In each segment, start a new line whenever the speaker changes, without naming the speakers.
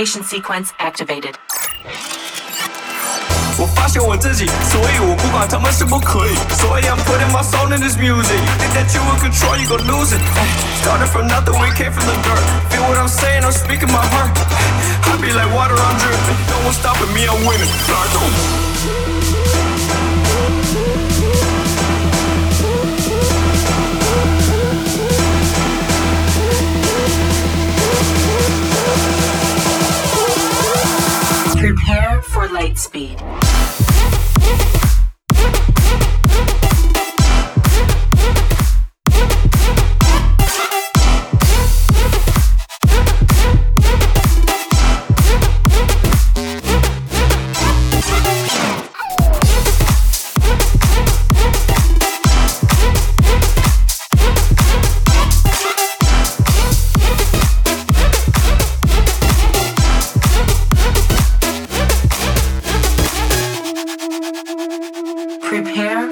Evacuation sequence activated.
我发现我自己，所以我不管他们是不可以。所以 I'm putting my soul in this music. You think that you will control, you gon' lose it. Ay, started from nothing, we came from the dirt. Feel what I'm saying, I'm speaking my heart. I be like water, I'm dripping. No one stopping me, I'm winning.
Prepare Light speed.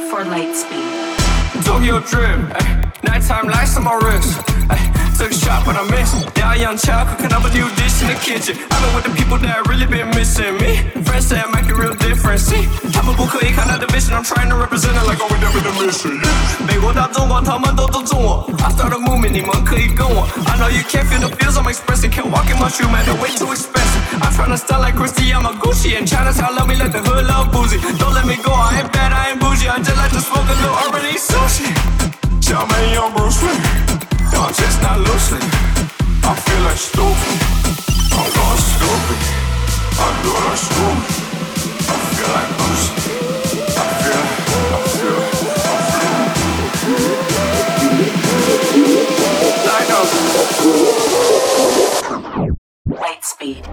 For light speed.
Tokyo drip, ay, nighttime lights on my wrist. Ay, took a shot, but I missed. Yeah, young child cooking up a new dish in the kitchen. I've been with the people that really been missing me. Friends say I make a real difference. See, 他们不可以看到的 vision, I'm trying to represent it like I'm with the mission. 美国到中国，他们都尊重我。I start a movement，你们可以跟我。I know you can't feel the feels I'm expressing. Can't walk in my shoe, man, they're way too expensive. I'm trying to style like Christy, I'm a Gucci. And Chinatown love me like the hood love boozy. Don't let me go, I ain't bad, I ain't bougie. I just like to smoke a little urban eat sushi. Tell me I'm Bruce Lee. I'm just not loosely. I feel like stupid. I'm going stupid. I do like stupid. I feel like Bruce. I feel, I feel, I feel. Line up.
Light speed.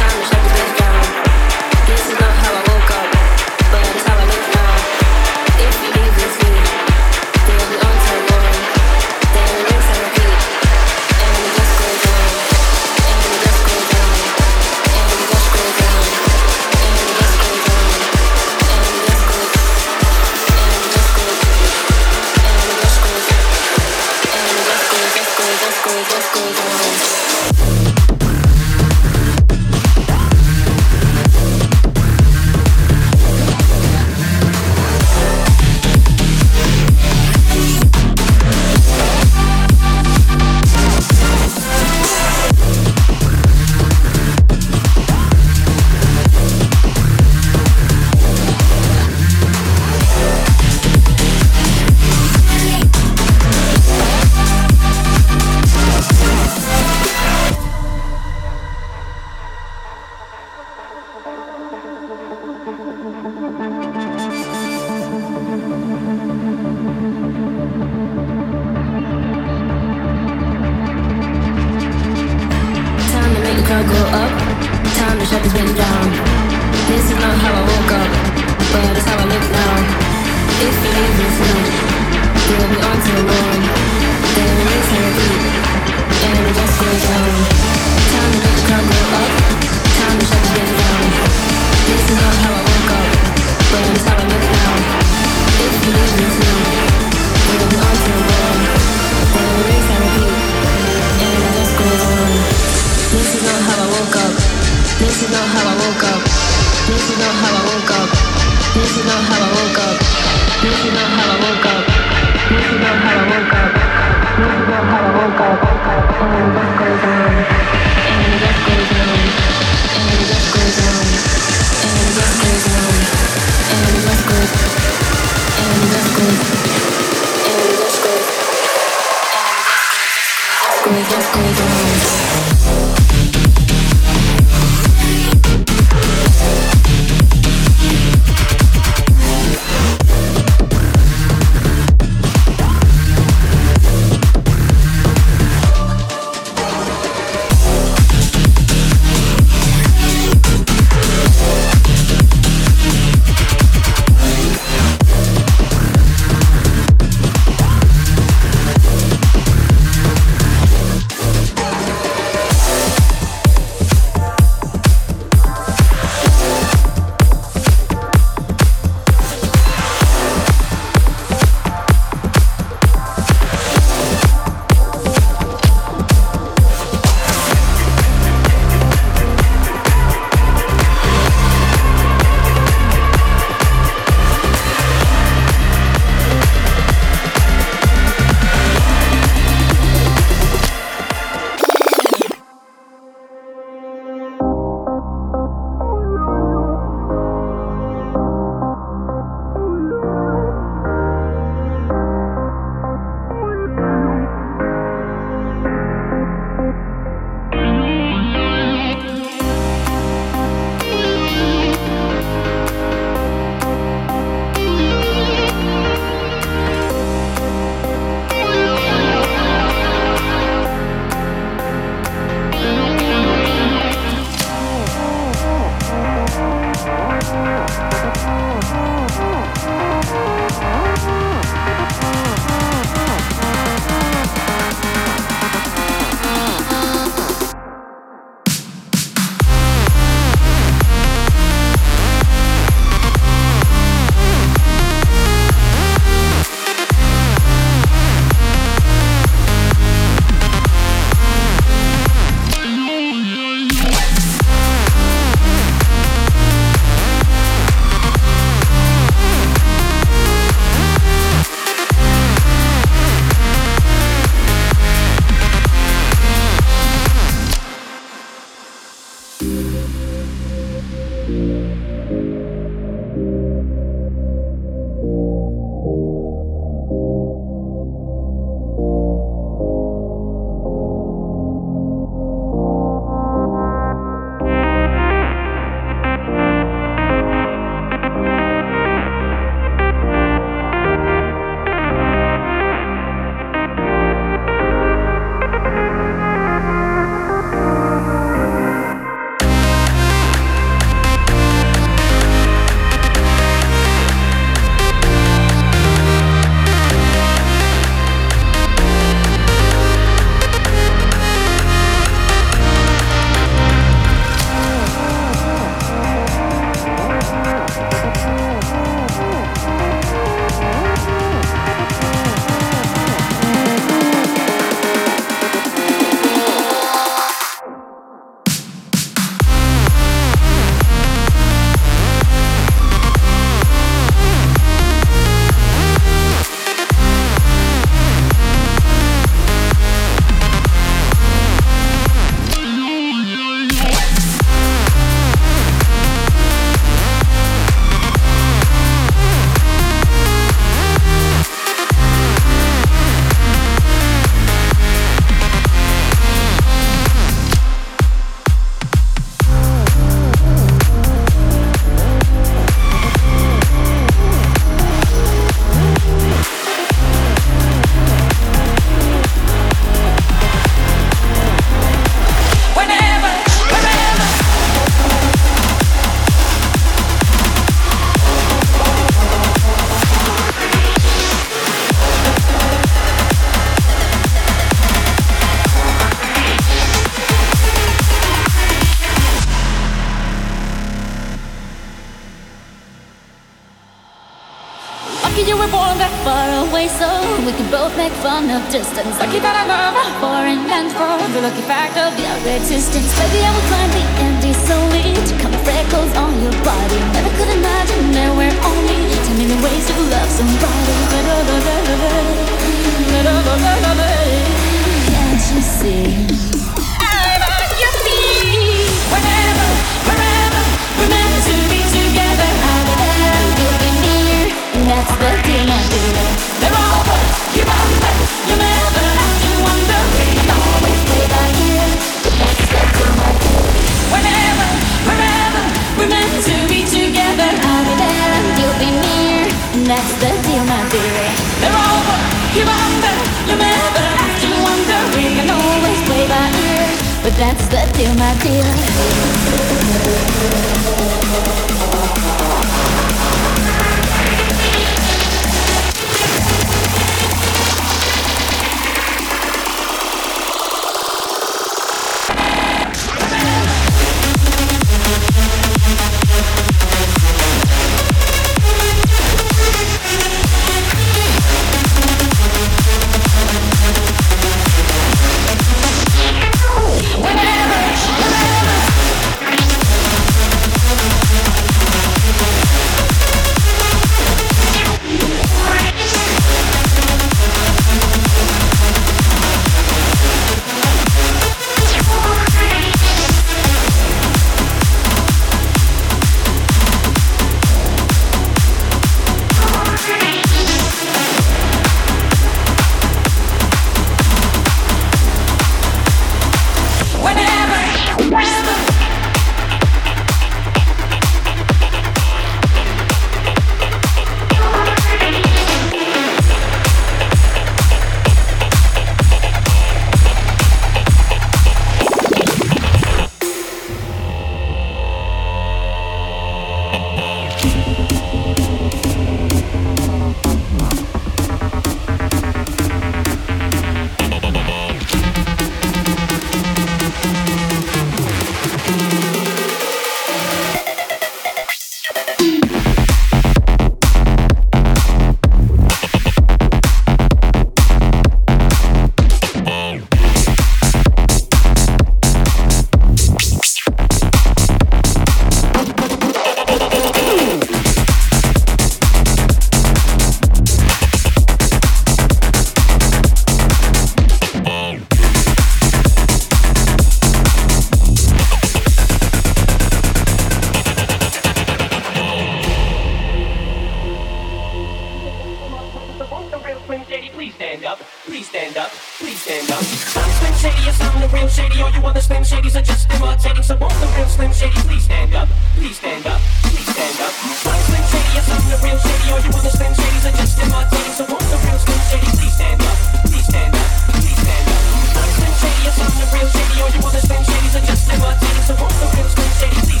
Please stand up, please stand up. Some Slim Shady or some the real Shady. All you other Slim Shadys are just imitating. So all the real Slim Shady, please stand up, please stand up, please stand up. Some Slim Shady or some the real Shady. All you other Slim Shadys are just imitating. So all the real Slim Shady, please stand up, please stand up, please stand up. Some Slim Shady or some the real Shady. All you other Slim Shadys are just imitating. So all the real Slim Shady, please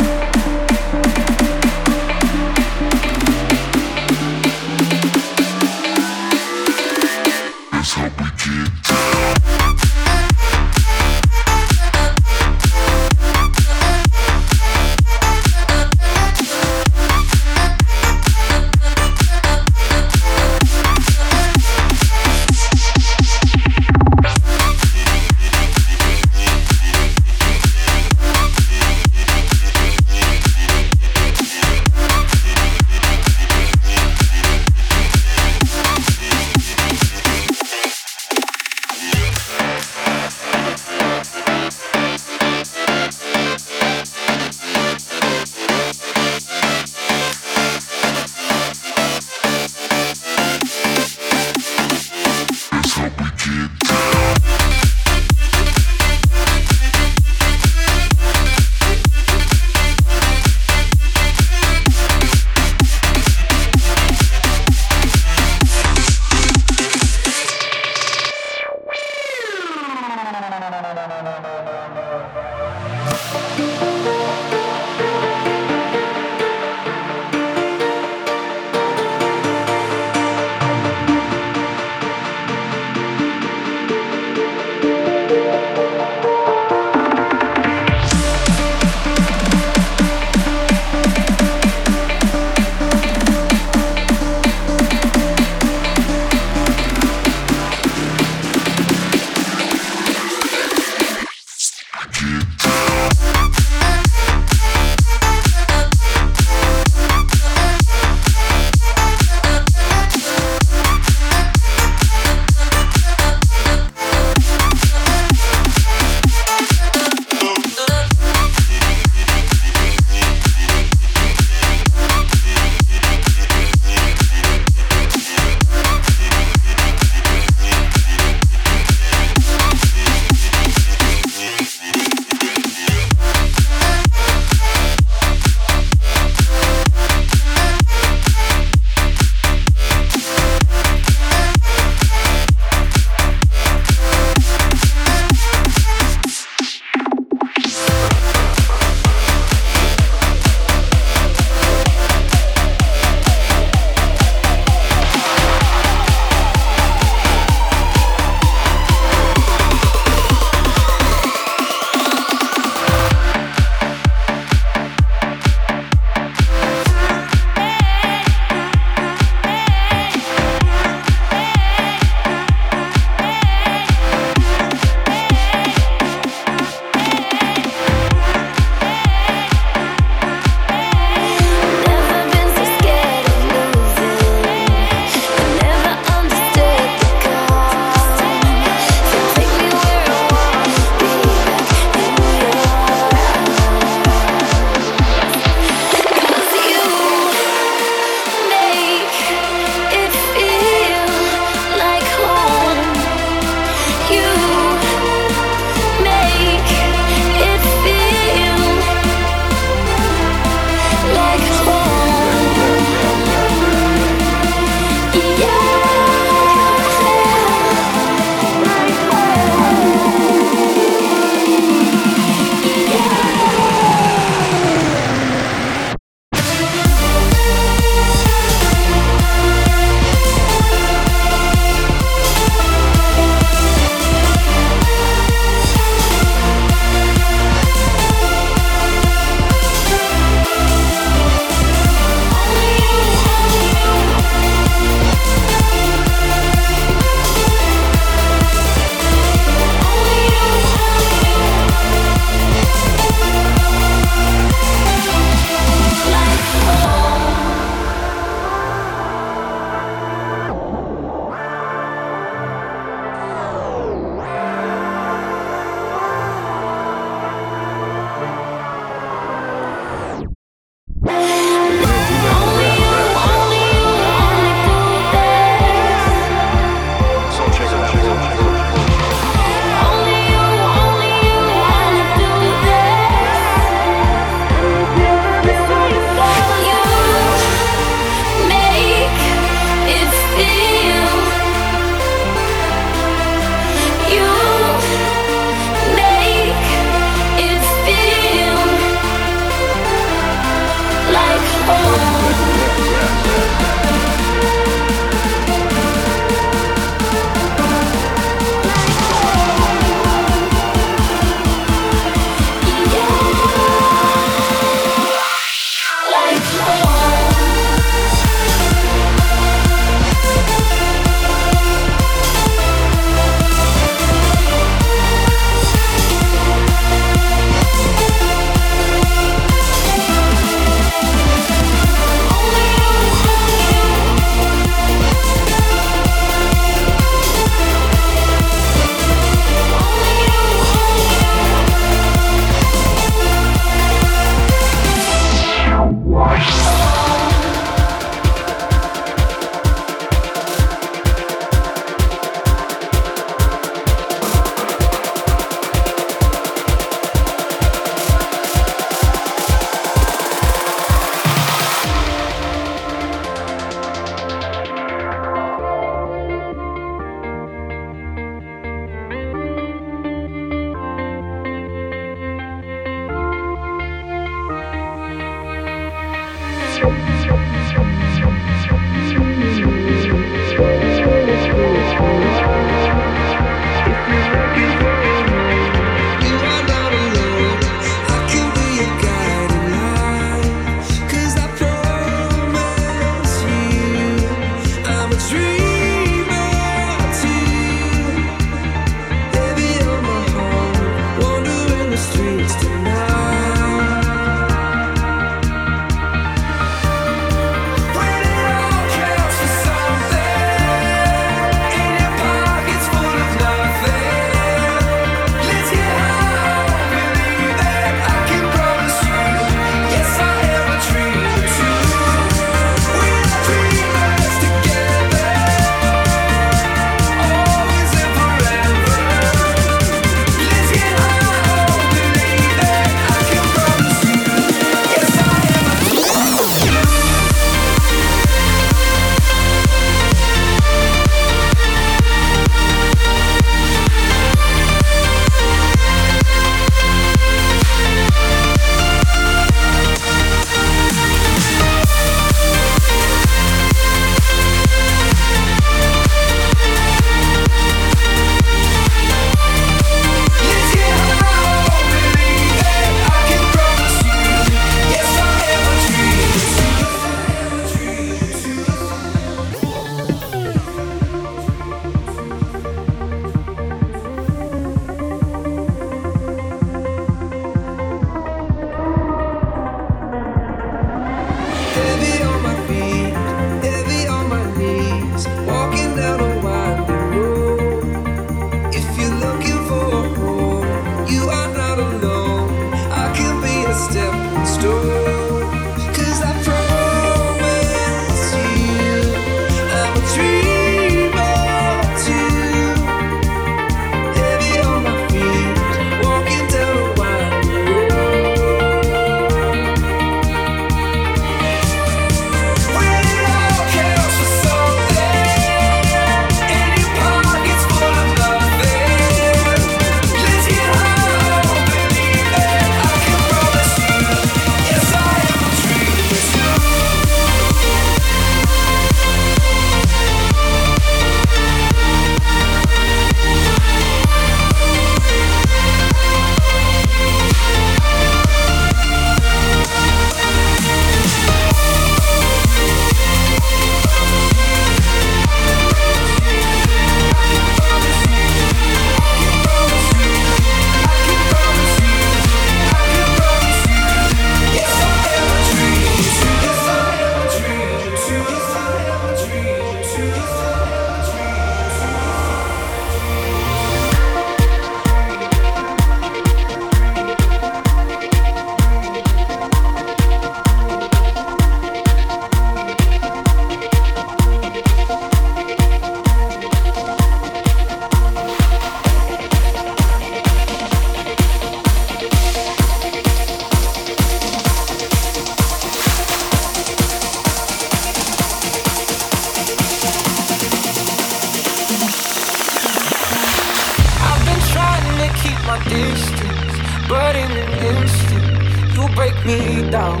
my distance, but in an instant, you break
me down.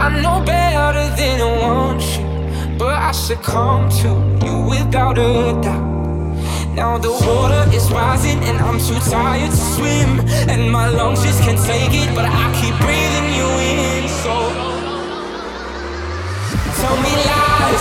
I know better than I want you, but I succumb to you without a doubt. Now the water is rising, and I'm too tired to swim, and my lungs just can't take it, but I keep breathing you in. So tell me.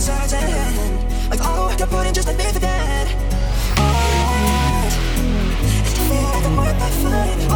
sides Like all the work I put in just to be for All I want is to feel like I'm worth my fight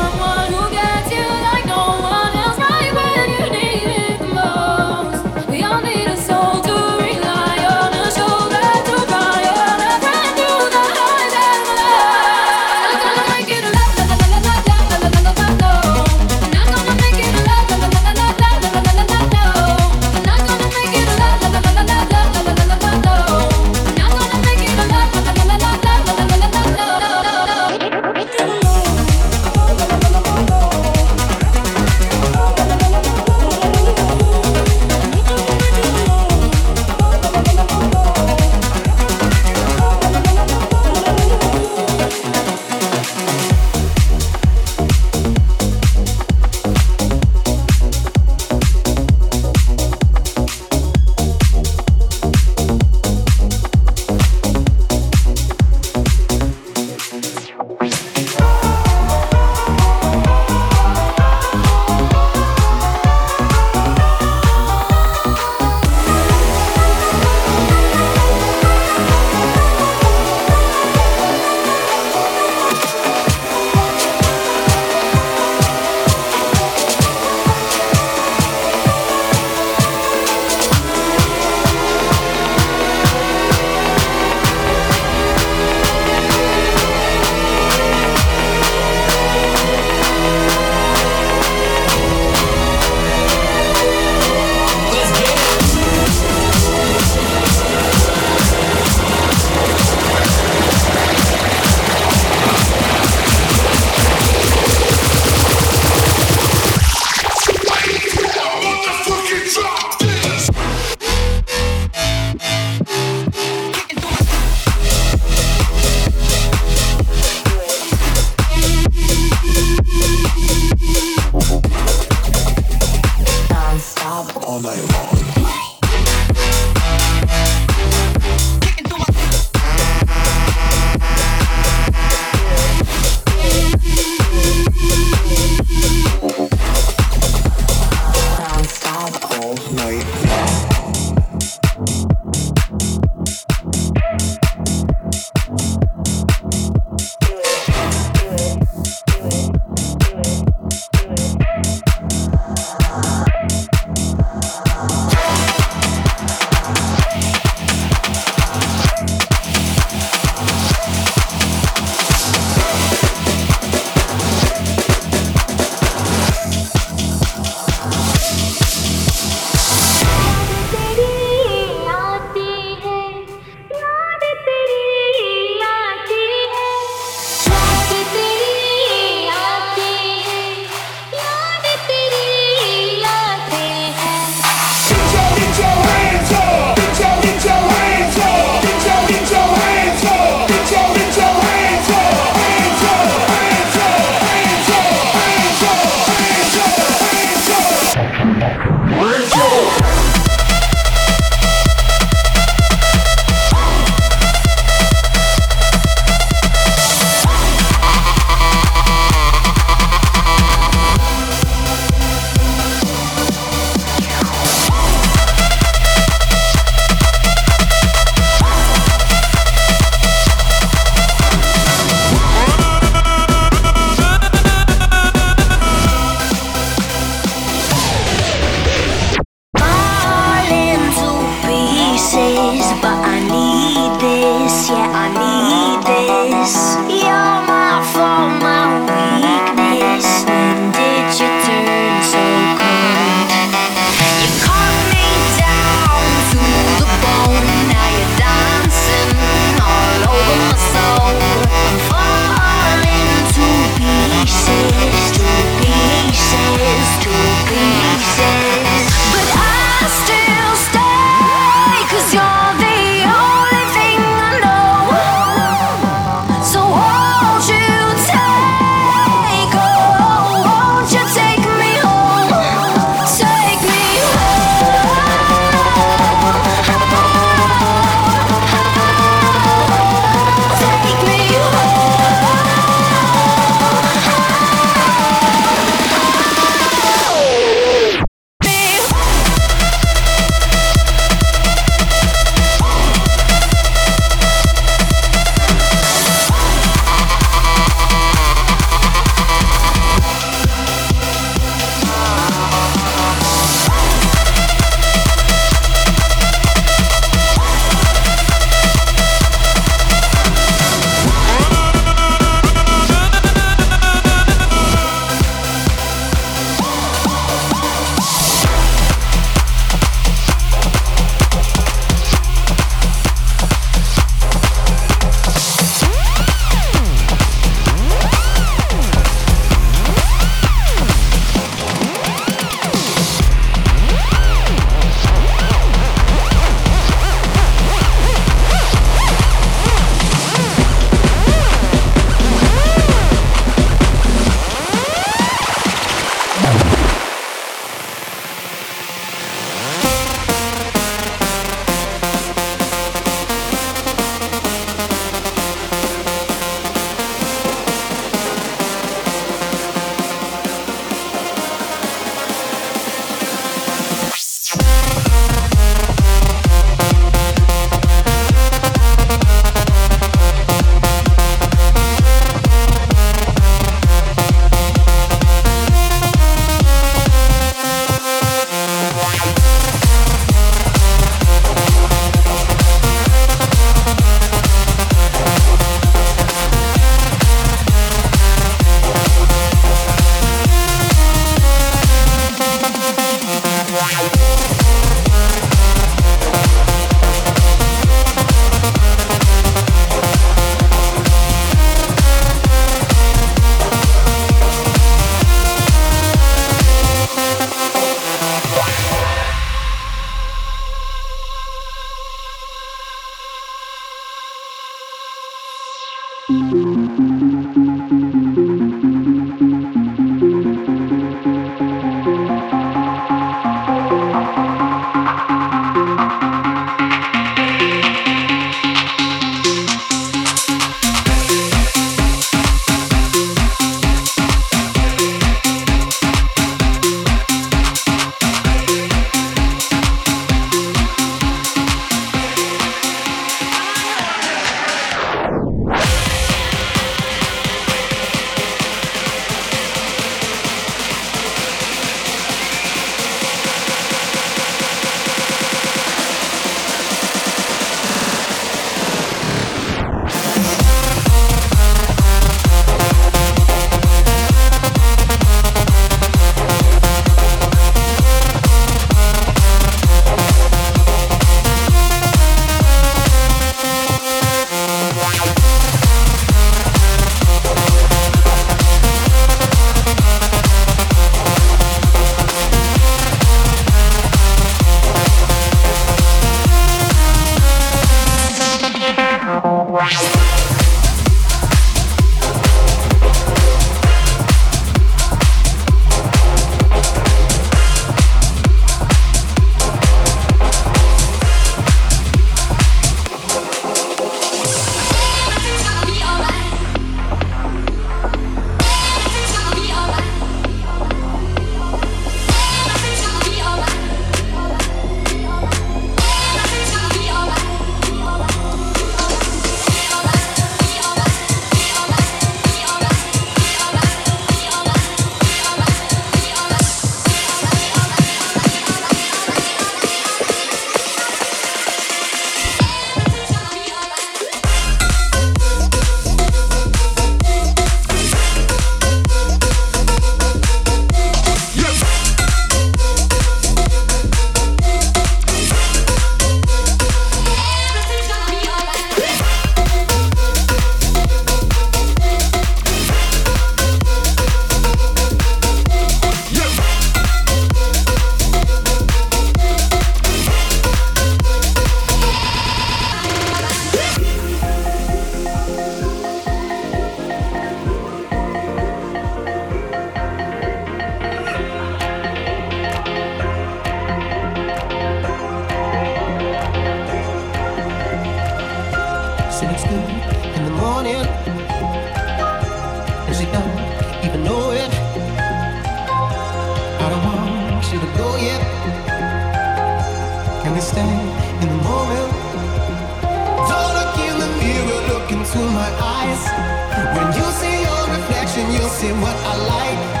see what I like.